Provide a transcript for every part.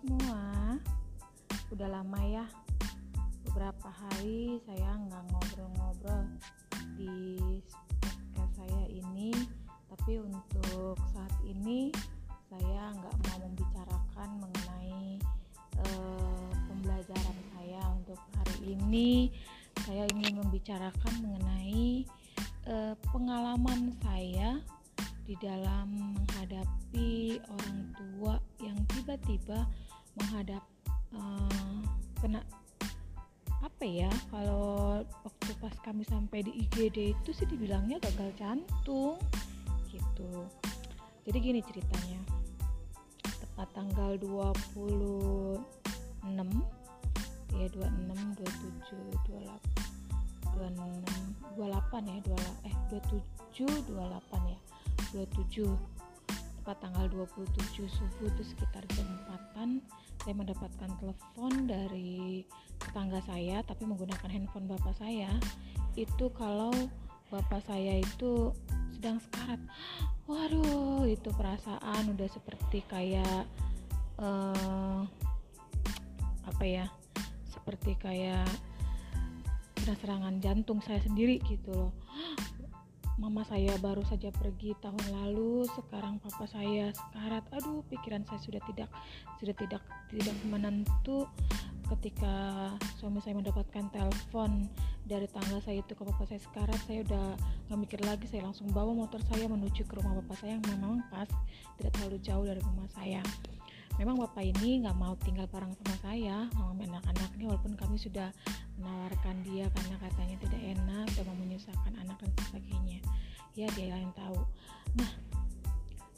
semua, udah lama ya. Beberapa hari saya nggak ngobrol-ngobrol di podcast saya ini. Tapi untuk saat ini saya nggak mau membicarakan mengenai uh, pembelajaran saya untuk hari ini. Saya ingin membicarakan mengenai uh, pengalaman saya di dalam menghadapi orang tua yang tiba-tiba menghadap uh, kena apa ya kalau waktu pas kami sampai di IGD itu sih dibilangnya gagal jantung gitu. Jadi gini ceritanya tepat tanggal 26 ya 26 27 28 26 28 ya 28 eh 27 28 ya 27 tepat tanggal 27 subuh itu sekitar jam 4 saya mendapatkan telepon dari tetangga saya tapi menggunakan handphone bapak saya. Itu kalau bapak saya itu sedang sekarat. Waduh itu perasaan udah seperti kayak uh, apa ya seperti kayak serangan jantung saya sendiri gitu loh mama saya baru saja pergi tahun lalu sekarang papa saya sekarat. Aduh pikiran saya sudah tidak sudah tidak tidak menentu ketika suami saya mendapatkan telepon dari tangga saya itu ke bapak saya. Sekarat saya udah nggak mikir lagi saya langsung bawa motor saya menuju ke rumah bapak saya yang memang pas tidak terlalu jauh dari rumah saya. Memang bapak ini nggak mau tinggal bareng sama saya sama anak-anaknya walaupun kami sudah menawarkan dia karena katanya tidak enak dan menyusahkan anak dan sebagainya. Ya dia yang tahu. Nah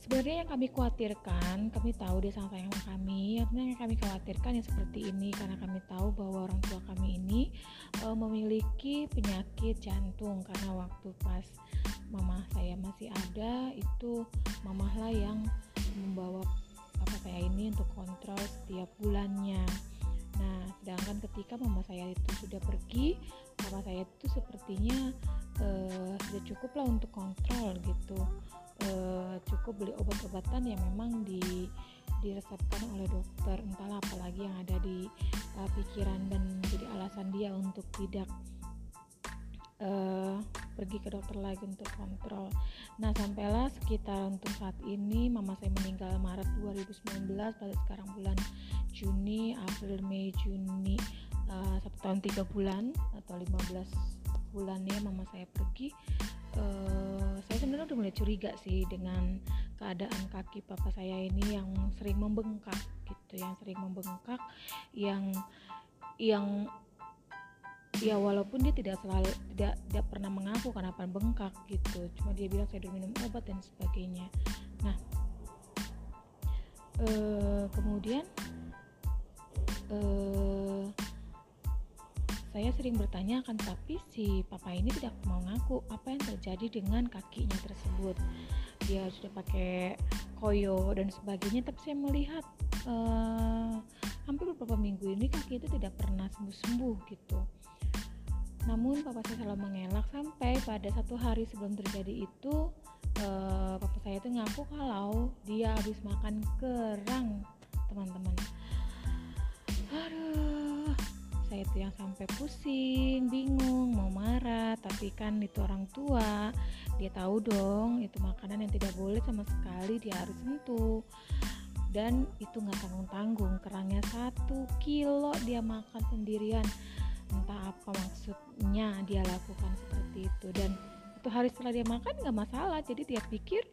sebenarnya yang kami khawatirkan kami tahu dia sangat sayang sama kami. Yang kami khawatirkan yang seperti ini karena kami tahu bahwa orang tua kami ini e, memiliki penyakit jantung. Karena waktu pas mama saya masih ada itu mamahlah yang membawa papa saya ini untuk kontrol setiap bulannya Nah, sedangkan ketika mama saya itu sudah pergi, papa saya itu sepertinya uh, sudah cukup lah untuk kontrol gitu. Uh, cukup beli obat-obatan yang memang di diresepkan oleh dokter entahlah apalagi yang ada di uh, pikiran dan jadi alasan dia untuk tidak uh, pergi ke dokter lagi untuk kontrol. Nah, sampailah sekitar untuk saat ini mama saya meninggal Maret 2019 pada sekarang bulan Juni, April, Mei, Juni uh, tahun tiga bulan atau 15 bulan ya mama saya pergi. Uh, saya sebenarnya udah mulai curiga sih dengan keadaan kaki papa saya ini yang sering membengkak gitu, yang sering membengkak, yang yang ya walaupun dia tidak selalu tidak tidak pernah mengaku kenapa bengkak gitu. Cuma dia bilang saya udah minum obat dan sebagainya. Nah eh, kemudian eh, saya sering bertanya akan tapi si papa ini tidak mau ngaku apa yang terjadi dengan kakinya tersebut. Dia sudah pakai koyo dan sebagainya tapi saya melihat uh, hampir beberapa minggu ini kaki itu tidak pernah sembuh-sembuh gitu namun papa saya selalu mengelak sampai pada satu hari sebelum terjadi itu uh, papa saya itu ngaku kalau dia habis makan kerang teman-teman. Aduh saya itu yang sampai pusing bingung mau marah. Tapi kan itu orang tua dia tahu dong itu makanan yang tidak boleh sama sekali dia harus sentuh. Dan itu nggak tanggung tanggung kerangnya satu kilo dia makan sendirian entah apa maksudnya dia lakukan seperti itu. Dan itu hari setelah dia makan nggak masalah. Jadi dia pikir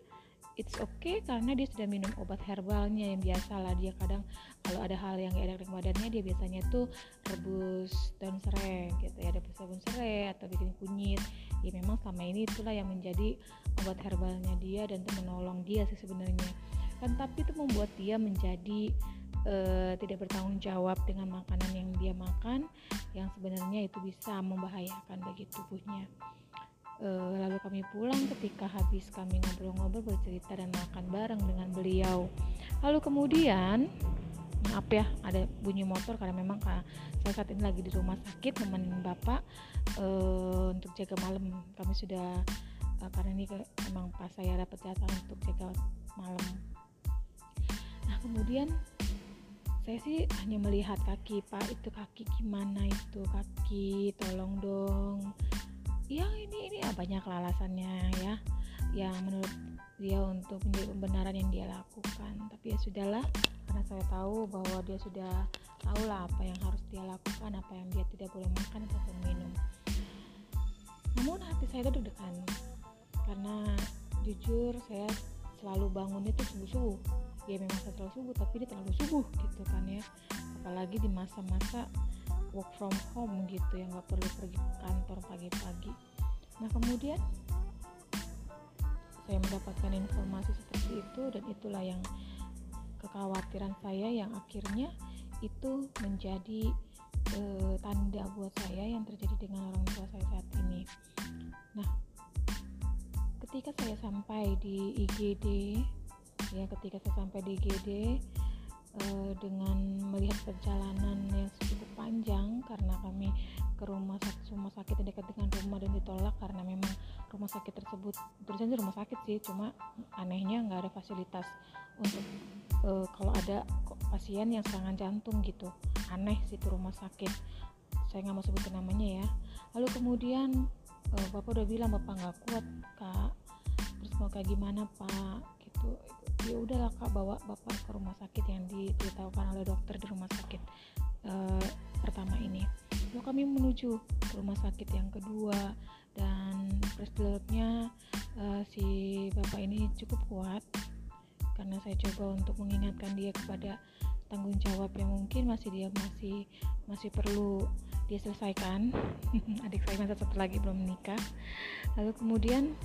it's okay karena dia sudah minum obat herbalnya yang biasa lah dia kadang kalau ada hal yang gak enak di badannya dia biasanya tuh rebus daun serai gitu ya. Rebus daun serai atau bikin kunyit. Ya memang selama ini itulah yang menjadi obat herbalnya dia dan itu menolong dia sih sebenarnya. Kan tapi itu membuat dia menjadi uh, tidak bertanggung jawab dengan makanan yang dia makan yang sebenarnya itu bisa membahayakan bagi tubuhnya. Uh, lalu kami pulang ketika habis kami ngobrol-ngobrol bercerita dan makan bareng dengan beliau. Lalu kemudian maaf ya ada bunyi motor karena memang saya saat ini lagi di rumah sakit nemenin bapak uh, untuk jaga malam. Kami sudah karena ini memang pas saya dapat jatah untuk jaga malam. Nah kemudian saya sih hanya melihat kaki pak itu kaki gimana itu? Kaki tolong dong. Ya ini ini ya, banyak alasannya ya yang menurut dia untuk menjadi pembenaran yang dia lakukan. Tapi ya sudahlah karena saya tahu bahwa dia sudah tahu lah apa yang harus dia lakukan apa yang dia tidak boleh makan ataupun minum. Namun hati saya itu deg-degan karena jujur saya selalu bangun itu subuh-subuh ya memang saya selalu subuh tapi dia terlalu subuh gitu kan ya apalagi di masa-masa work from home gitu yang nggak perlu pergi kantor pagi-pagi nah kemudian saya mendapatkan informasi seperti itu dan itulah yang kekhawatiran saya yang akhirnya itu menjadi e, tanda buat saya yang terjadi dengan orang tua saya saat ini. Nah, ketika saya sampai di IGD, ya ketika saya sampai di IGD e, dengan melihat perjalanan yang cukup panjang karena kami ke rumah sakit rumah sakit dekat dengan rumah dan ditolak karena memang rumah sakit tersebut tulisannya rumah sakit sih cuma anehnya nggak ada fasilitas untuk uh, kalau ada pasien yang serangan jantung gitu. Aneh sih itu rumah sakit. Saya nggak mau sebutin namanya ya. Lalu kemudian uh, bapak udah bilang bapak nggak kuat kak. Terus mau kayak gimana pak? Gitu ya udahlah kak bawa bapak ke rumah sakit yang diberitahukan oleh dokter di rumah sakit uh, pertama ini. Lalu kami menuju ke rumah sakit yang kedua dan prosedurnya uh, si bapak ini cukup kuat karena saya coba untuk mengingatkan dia kepada tanggung jawab yang mungkin masih dia masih masih perlu dia selesaikan adik saya masih satu lagi belum menikah. Lalu kemudian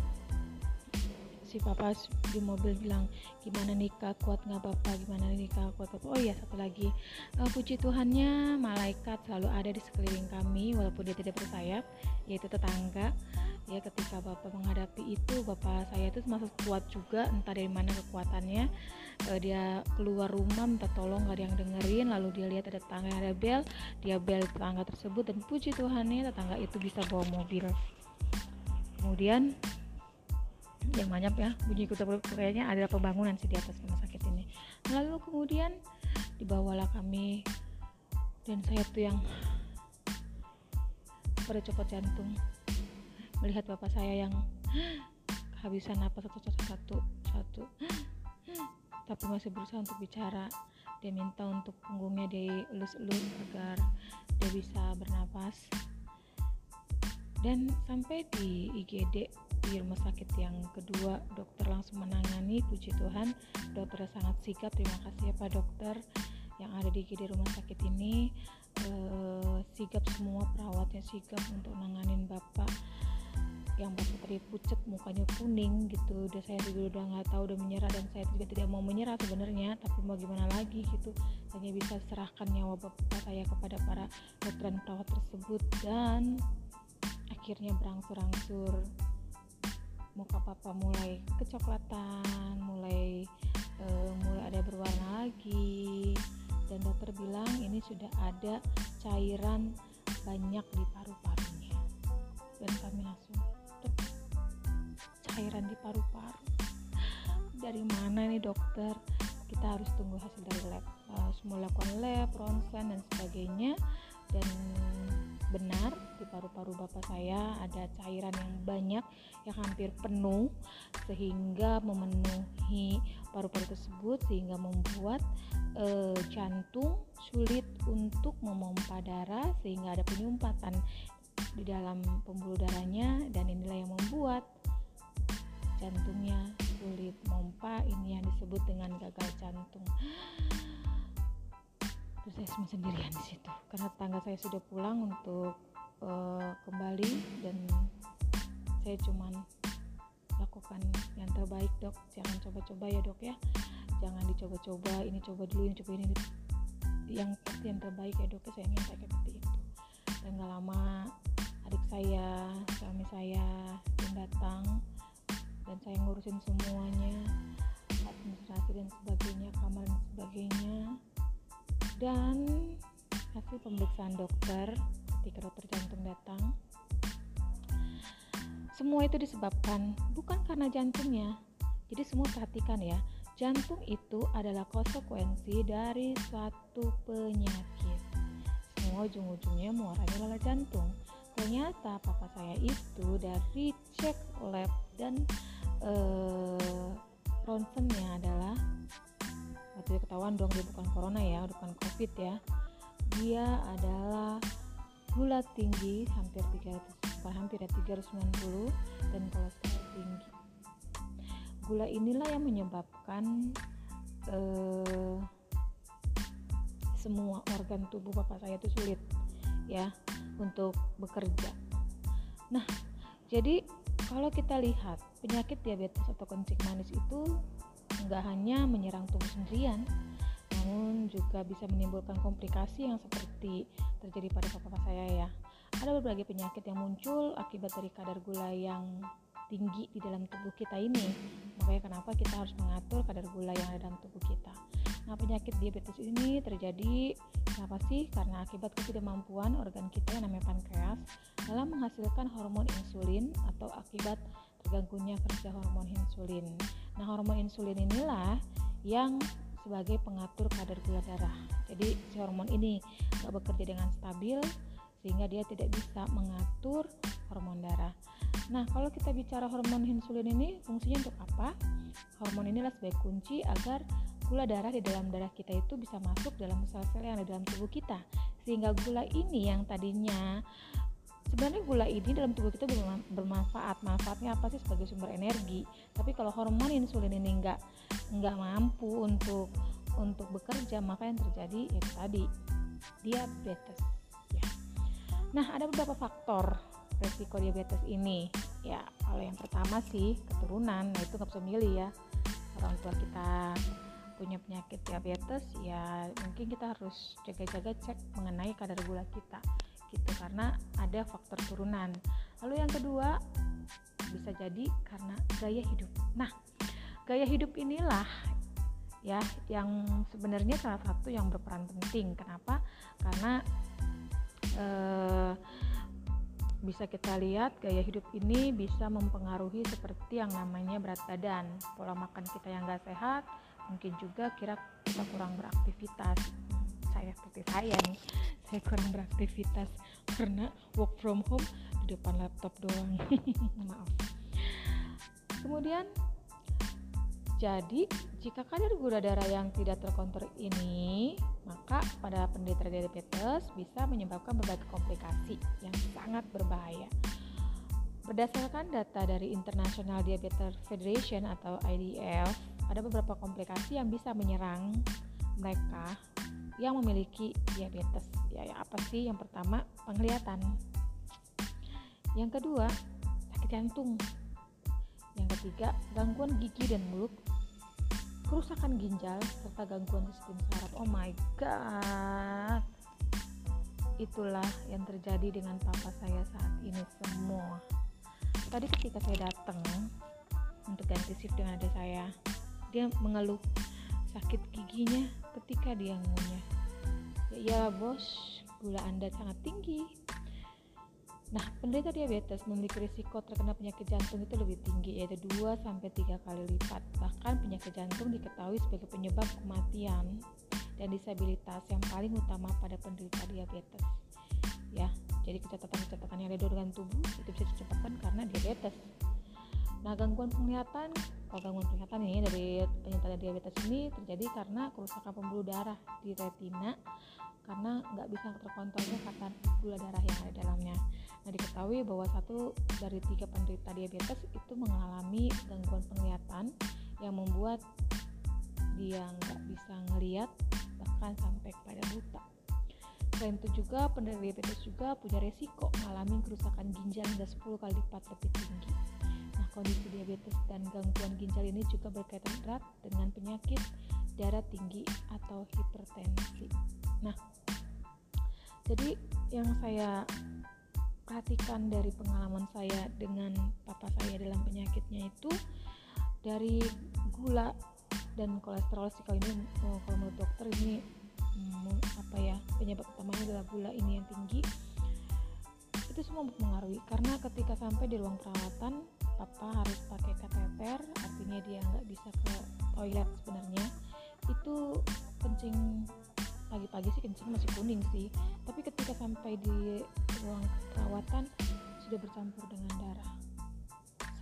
si papa di mobil bilang gimana nikah kuat nggak bapak gimana nikah kuat bapak oh iya satu lagi. Uh, puji Tuhannya malaikat selalu ada di sekeliling kami walaupun dia tidak bersayap yaitu tetangga. Ya ketika bapak menghadapi itu bapak saya itu masuk kuat juga entah dari mana kekuatannya. Uh, dia keluar rumah minta tolong gak ada yang dengerin. Lalu dia lihat ada tetangga yang ada bel dia bel tetangga tersebut dan puji Tuhan ya tetangga itu bisa bawa mobil. Kemudian yang banyak ya. Bunyi kuda kayaknya ada pembangunan sih di atas rumah sakit ini. Lalu kemudian dibawalah kami dan saya tuh yang pada copot jantung. Melihat bapak saya yang kehabisan apa satu satu satu satu. Tapi masih berusaha untuk bicara. Dia minta untuk punggungnya dielus-elus agar dia bisa bernapas. Dan sampai di IGD di rumah sakit yang kedua dokter langsung menangani. Puji Tuhan dokter sangat sigap. Terima kasih ya Pak dokter yang ada di IGD rumah sakit ini. Eh, sigap semua perawatnya sigap untuk nanganin bapak yang bapak tadi pucat mukanya kuning gitu. Udah saya juga udah nggak tahu udah menyerah dan saya juga tidak mau menyerah sebenarnya. Tapi mau gimana lagi gitu? Hanya bisa serahkan nyawa bapak saya kepada para dokter dan perawat tersebut dan akhirnya berangsur-angsur muka papa mulai kecoklatan mulai uh, mulai ada berwarna lagi. Dan dokter bilang ini sudah ada cairan banyak di paru-parunya. Dan kami langsung cairan di paru-paru. Dari mana nih dokter? Kita harus tunggu hasil dari lab. Harus melakukan lab ronsen dan sebagainya. Dan benar di paru-paru bapak saya ada cairan yang banyak yang hampir penuh sehingga memenuhi paru-paru tersebut sehingga membuat e, jantung sulit untuk memompa darah sehingga ada penyumpatan di dalam pembuluh darahnya dan inilah yang membuat jantungnya sulit mompa. Ini yang disebut dengan gagal jantung saya semua sendirian di situ. Karena tetangga saya sudah pulang untuk uh, kembali dan saya cuman lakukan yang terbaik dok. Jangan coba-coba ya dok ya. Jangan dicoba-coba ini coba dulu ini coba ini. Yang pasti yang terbaik ya dok saya minta seperti itu. Dan gak lama adik saya suami saya yang datang dan saya ngurusin semuanya administrasi dan sebagainya kamar dan sebagainya dan hasil pemeriksaan dokter ketika dokter jantung datang semua itu disebabkan bukan karena jantungnya jadi semua perhatikan ya Jantung itu adalah konsekuensi dari suatu penyakit. Semua ujung-ujungnya muaranya adalah jantung. Ternyata papa saya itu dari cek lab dan eh, ronsennya adalah waktu ketahuan dong dia bukan corona ya, bukan covid ya. Dia adalah gula tinggi hampir 300 hampir ya 390 dan kolesterol tinggi gula inilah yang menyebabkan uh, semua organ tubuh bapak saya itu sulit ya untuk bekerja. Nah, jadi kalau kita lihat penyakit diabetes atau kencing manis itu nggak hanya menyerang tubuh sendirian, namun juga bisa menimbulkan komplikasi yang seperti terjadi pada papa saya ya. Ada berbagai penyakit yang muncul akibat dari kadar gula yang tinggi di dalam tubuh kita ini. Makanya kenapa kita harus mengatur kadar gula yang ada dalam tubuh kita. Nah, penyakit diabetes ini terjadi kenapa sih? Karena akibat ketidakmampuan organ kita yang namanya pankreas dalam menghasilkan hormon insulin atau akibat terganggunya kerja hormon insulin. Nah, hormon insulin inilah yang sebagai pengatur kadar gula darah. Jadi si hormon ini gak bekerja dengan stabil sehingga dia tidak bisa mengatur hormon darah. Nah, kalau kita bicara hormon insulin ini fungsinya untuk apa? Hormon inilah sebagai kunci agar gula darah di dalam darah kita itu bisa masuk dalam sel-sel yang ada dalam tubuh kita. Sehingga gula ini yang tadinya sebenarnya gula ini dalam tubuh kita bermanfaat. Manfaatnya apa sih sebagai sumber energi? Tapi kalau hormon insulin ini enggak enggak mampu untuk untuk bekerja, maka yang terjadi itu tadi diabetes. Ya. Nah, ada beberapa faktor resiko diabetes ini ya kalau yang pertama sih keturunan nah itu nggak bisa milih ya orang tua kita punya penyakit diabetes ya mungkin kita harus jaga-jaga cek mengenai kadar gula kita gitu karena ada faktor turunan. Lalu yang kedua bisa jadi karena gaya hidup. Nah gaya hidup inilah ya yang sebenarnya salah satu yang berperan penting. Kenapa? Karena eh, bisa kita lihat gaya hidup ini bisa mempengaruhi seperti yang namanya berat badan pola makan kita yang gak sehat mungkin juga kira kita kurang beraktivitas saya seperti saya saya kurang beraktivitas karena work from home di depan laptop doang. Maaf. Kemudian jadi, jika kadar gula darah yang tidak terkontrol ini, maka pada penderita diabetes bisa menyebabkan berbagai komplikasi yang sangat berbahaya. Berdasarkan data dari International Diabetes Federation atau IDF, ada beberapa komplikasi yang bisa menyerang mereka yang memiliki diabetes. Ya, ya apa sih? Yang pertama, penglihatan. Yang kedua, sakit jantung. Yang ketiga, gangguan gigi dan mulut kerusakan ginjal serta gangguan sistem saraf. Oh my god. Itulah yang terjadi dengan papa saya saat ini semua. Tadi ketika saya datang untuk ganti shift dengan adik saya, dia mengeluh sakit giginya ketika dia ngunyah. Ya, bos, gula Anda sangat tinggi. Nah, penderita diabetes memiliki risiko terkena penyakit jantung itu lebih tinggi yaitu 2 sampai 3 kali lipat. Bahkan penyakit jantung diketahui sebagai penyebab kematian dan disabilitas yang paling utama pada penderita diabetes. Ya, jadi catatan-catatan yang ada dengan tubuh itu bisa disebabkan karena diabetes. Nah, gangguan penglihatan, kalau gangguan penglihatan ini dari penderita diabetes ini terjadi karena kerusakan pembuluh darah di retina karena nggak bisa terkontrolnya kadar gula darah yang ada dalamnya. Nah, diketahui bahwa satu dari tiga penderita diabetes itu mengalami gangguan penglihatan yang membuat dia nggak bisa ngeliat bahkan sampai kepada buta. Selain itu juga penderita diabetes juga punya resiko mengalami kerusakan ginjal hingga 10 kali lipat lebih tinggi. Nah, kondisi diabetes dan gangguan ginjal ini juga berkaitan erat dengan penyakit darah tinggi atau hipertensi. Nah, jadi yang saya perhatikan dari pengalaman saya dengan papa saya dalam penyakitnya itu dari gula dan kolesterol sih kalau ini oh, kalau menurut dokter ini apa ya penyebab utamanya adalah gula ini yang tinggi. Itu semua mempengaruhi karena ketika sampai di ruang perawatan papa harus pakai kateter artinya dia nggak bisa ke toilet sebenarnya. Itu kencing pagi-pagi sih kencing masih kuning sih. Tapi ketika sampai di ruang perawatan sudah bercampur dengan darah.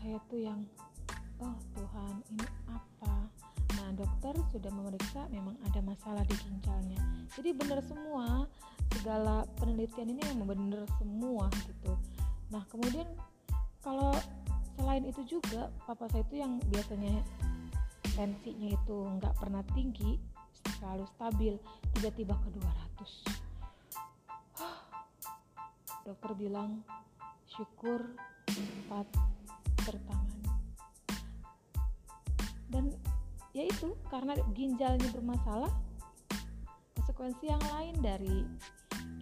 Saya tuh yang oh Tuhan ini apa dokter sudah memeriksa memang ada masalah di ginjalnya. Jadi benar semua segala penelitian ini memang benar semua gitu. Nah kemudian kalau selain itu juga papa saya itu yang biasanya tensinya itu nggak pernah tinggi selalu stabil tiba-tiba ke 200 dokter bilang syukur cepat tertangani dan yaitu karena ginjalnya bermasalah konsekuensi yang lain dari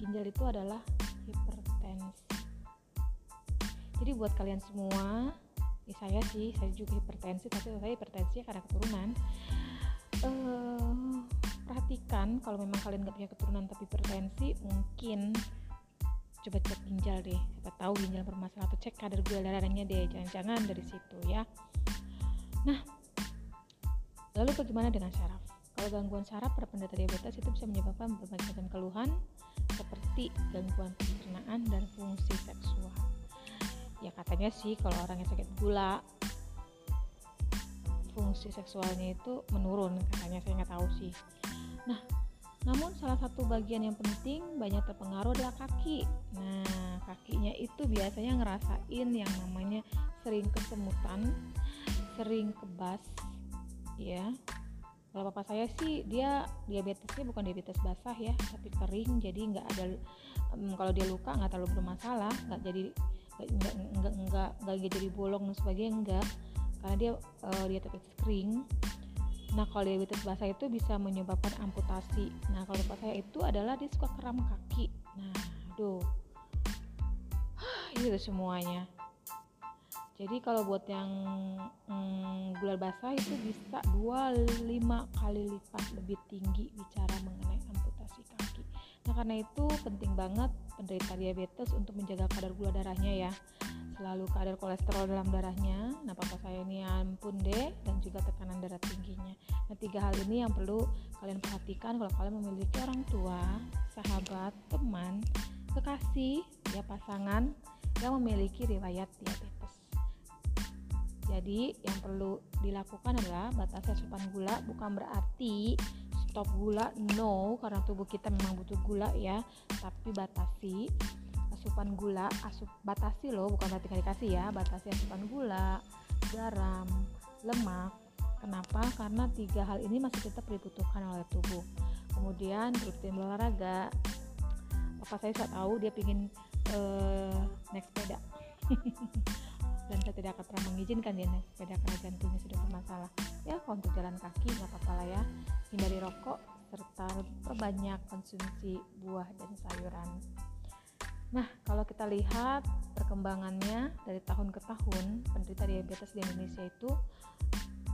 ginjal itu adalah hipertensi. Jadi buat kalian semua ya saya sih saya juga hipertensi tapi saya hipertensi karena keturunan. Uh, perhatikan kalau memang kalian nggak punya keturunan tapi hipertensi mungkin coba cek ginjal deh. Siapa tahu ginjal bermasalah atau cek kadar gula darahnya deh. Jangan-jangan dari situ ya. Nah lalu bagaimana dengan syaraf? Kalau gangguan syaraf pada penderita diabetes itu bisa menyebabkan berbagai macam keluhan seperti gangguan pencernaan dan fungsi seksual. Ya katanya sih kalau orang yang sakit gula fungsi seksualnya itu menurun katanya. Saya nggak tahu sih. Nah namun salah satu bagian yang penting banyak terpengaruh adalah kaki. Nah kakinya itu biasanya ngerasain yang namanya sering kesemutan sering kebas ya kalau papa saya sih dia diabetesnya bukan diabetes basah ya tapi kering jadi nggak ada um, kalau dia luka nggak terlalu bermasalah nggak jadi nggak nggak nggak nggak jadi bolong dan sebagainya enggak karena dia uh, dia tetap kering. Nah kalau diabetes basah itu bisa menyebabkan amputasi. Nah kalau lupa saya itu adalah dia suka kram kaki. Nah aduh. Itu semuanya jadi kalau buat yang hmm, gula basah itu bisa 25 kali lipat lebih tinggi bicara mengenai amputasi kaki. Nah karena itu penting banget penderita diabetes untuk menjaga kadar gula darahnya ya. Selalu kadar kolesterol dalam darahnya. Nah papa saya ini ampun deh dan juga tekanan darah tingginya. Nah tiga hal ini yang perlu kalian perhatikan kalau kalian memiliki orang tua sahabat teman kekasih ya pasangan yang memiliki riwayat diabetes jadi yang perlu dilakukan adalah batasi asupan gula bukan berarti stop gula no karena tubuh kita memang butuh gula ya tapi batasi asupan gula asup batasi loh bukan berarti dikasih ya batasi asupan gula garam lemak. Kenapa? Karena tiga hal ini masih tetap dibutuhkan oleh tubuh. Kemudian rutin olahraga papa saya saya tahu dia pingin uh, naik sepeda dan saya tidak akan pernah mengizinkan dia naik sepeda karena jantungnya sudah bermasalah. Ya kalau untuk jalan kaki nggak apa-apa lah ya. Hindari rokok serta perbanyak konsumsi buah dan sayuran. Nah kalau kita lihat perkembangannya dari tahun ke tahun penderita diabetes di Indonesia itu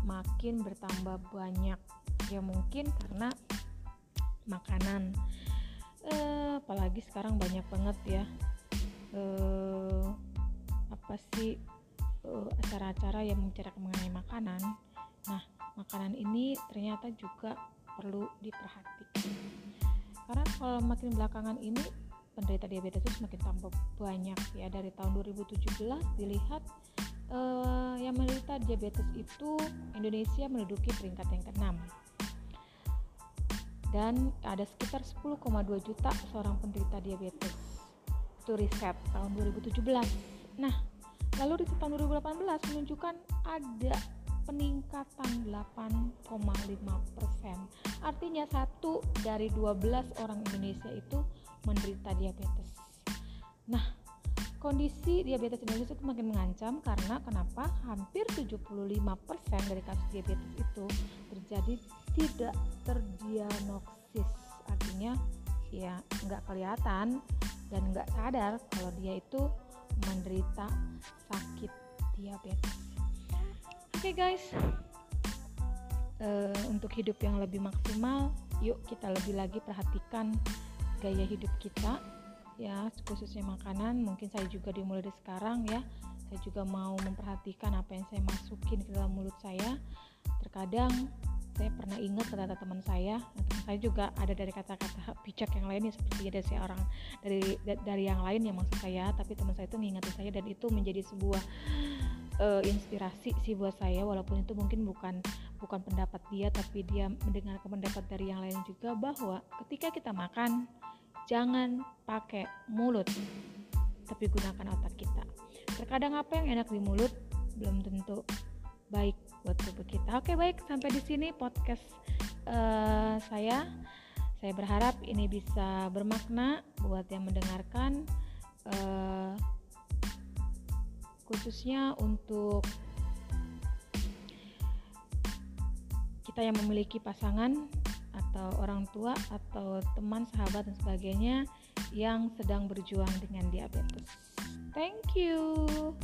makin bertambah banyak. Ya mungkin karena makanan. Eh, apalagi sekarang banyak banget ya. Eh, apa sih acara-acara yang membicarakan mengenai makanan. Nah, makanan ini ternyata juga perlu diperhatikan. Karena kalau makin belakangan ini penderita diabetes itu semakin tambah banyak ya dari tahun 2017 dilihat uh, yang menderita diabetes itu Indonesia menduduki peringkat yang ke-6 dan ada sekitar 10,2 juta seorang penderita diabetes itu riset tahun 2017 nah Lalu di tahun 2018 menunjukkan ada peningkatan 8,5 persen. Artinya satu dari 12 orang Indonesia itu menderita diabetes. Nah, kondisi diabetes Indonesia itu makin mengancam karena kenapa? Hampir 75% dari kasus diabetes itu terjadi tidak terdiagnosis. Artinya ya nggak kelihatan dan nggak sadar kalau dia itu menderita sakit diabetes. Oke okay guys, uh, untuk hidup yang lebih maksimal, yuk kita lebih lagi perhatikan gaya hidup kita, ya khususnya makanan. Mungkin saya juga dimulai dari sekarang ya. saya juga mau memperhatikan apa yang saya masukin ke dalam mulut saya terkadang saya pernah ingat kata teman saya. Teman saya juga ada dari kata-kata bijak yang lainnya seperti ada seorang dari dari yang lain yang maksud saya. Tapi teman saya itu mengingatkan saya dan itu menjadi sebuah uh, inspirasi sih buat saya. Walaupun itu mungkin bukan bukan pendapat dia tapi dia mendengar pendapat dari yang lain juga bahwa ketika kita makan jangan pakai mulut tapi gunakan otak kita. Terkadang apa yang enak di mulut belum tentu baik buat tubuh kita. Oke baik sampai di sini podcast uh, saya. Saya berharap ini bisa bermakna buat yang mendengarkan, uh, khususnya untuk kita yang memiliki pasangan atau orang tua atau teman, sahabat dan sebagainya yang sedang berjuang dengan diabetes. Thank you.